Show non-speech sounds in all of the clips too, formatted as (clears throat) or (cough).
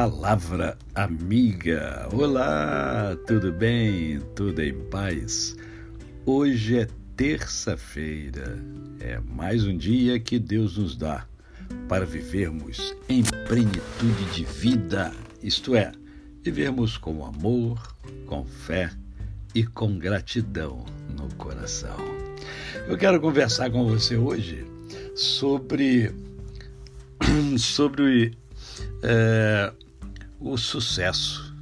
Palavra Amiga. Olá, tudo bem? Tudo em paz? Hoje é terça-feira. É mais um dia que Deus nos dá para vivermos em plenitude de vida, isto é, vivermos com amor, com fé e com gratidão no coração. Eu quero conversar com você hoje sobre (clears throat) sobre é, o sucesso.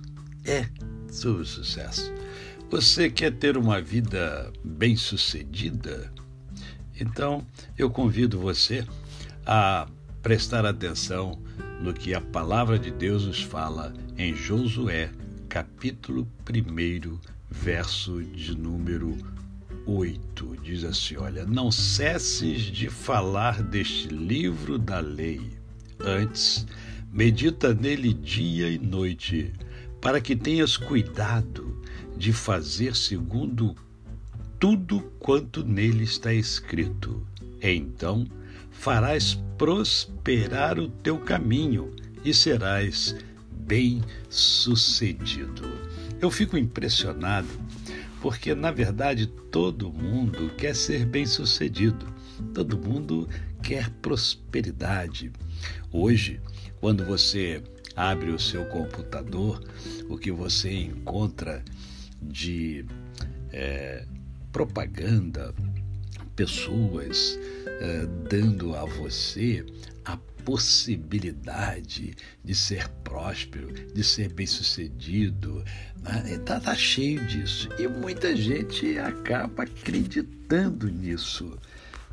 É, sobre o sucesso. Você quer ter uma vida bem-sucedida? Então, eu convido você a prestar atenção no que a palavra de Deus nos fala em Josué, capítulo 1, verso de número 8. Diz assim: Olha, não cesses de falar deste livro da lei, antes medita nele dia e noite, para que tenhas cuidado de fazer segundo tudo quanto nele está escrito. Então farás prosperar o teu caminho e serás bem-sucedido. Eu fico impressionado porque, na verdade, todo mundo quer ser bem-sucedido, todo mundo quer prosperidade. Hoje, quando você abre o seu computador, o que você encontra de é, propaganda, pessoas é, dando a você a possibilidade de ser próspero, de ser bem-sucedido. Está né? Tá, tá cheio disso. E muita gente acaba acreditando nisso.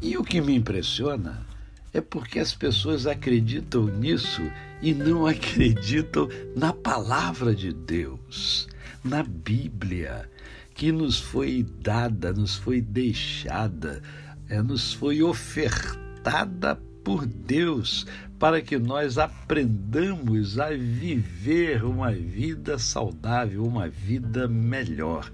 E o que me impressiona é porque as pessoas acreditam nisso e não (laughs) acreditam na palavra de Deus, na Bíblia, que nos foi dada, nos foi deixada, é, nos foi ofertada por Deus para que nós aprendamos a viver uma vida saudável, uma vida melhor.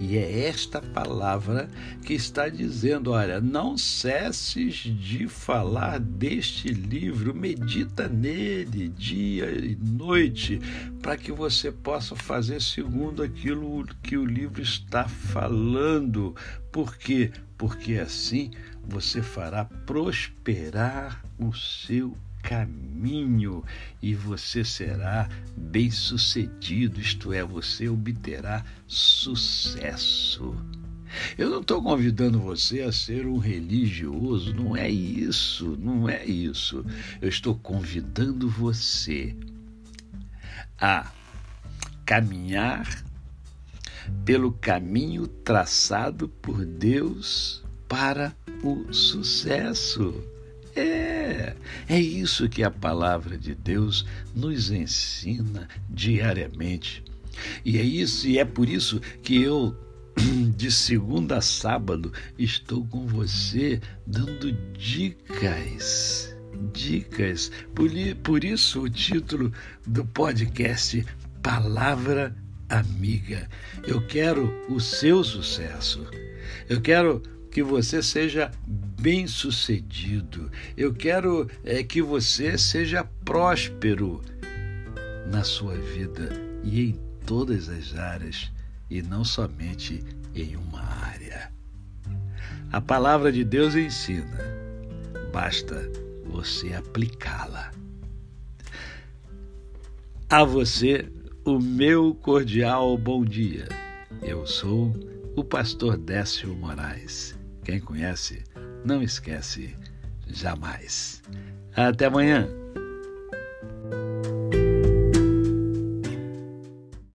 E é esta palavra que está dizendo: olha, não cesses de falar deste livro, medita nele dia e noite, para que você possa fazer segundo aquilo que o livro está falando. Por quê? Porque assim você fará prosperar o seu caminho e você será bem-sucedido, isto é, você obterá sucesso. Eu não estou convidando você a ser um religioso, não é isso, não é isso. Eu estou convidando você a caminhar pelo caminho traçado por Deus para o sucesso. É, isso que a palavra de Deus nos ensina diariamente. E é isso, e é por isso que eu (clears throat) de segunda a sábado estou com você dando dicas. Dicas. Por, por isso o título do podcast Palavra Amiga. Eu quero o seu sucesso. Eu quero que você seja bem-sucedido. Eu quero é, que você seja próspero na sua vida e em todas as áreas e não somente em uma área. A palavra de Deus ensina, basta você aplicá-la. A você, o meu cordial bom dia. Eu sou o pastor Décio Moraes quem conhece, não esquece jamais. Até amanhã.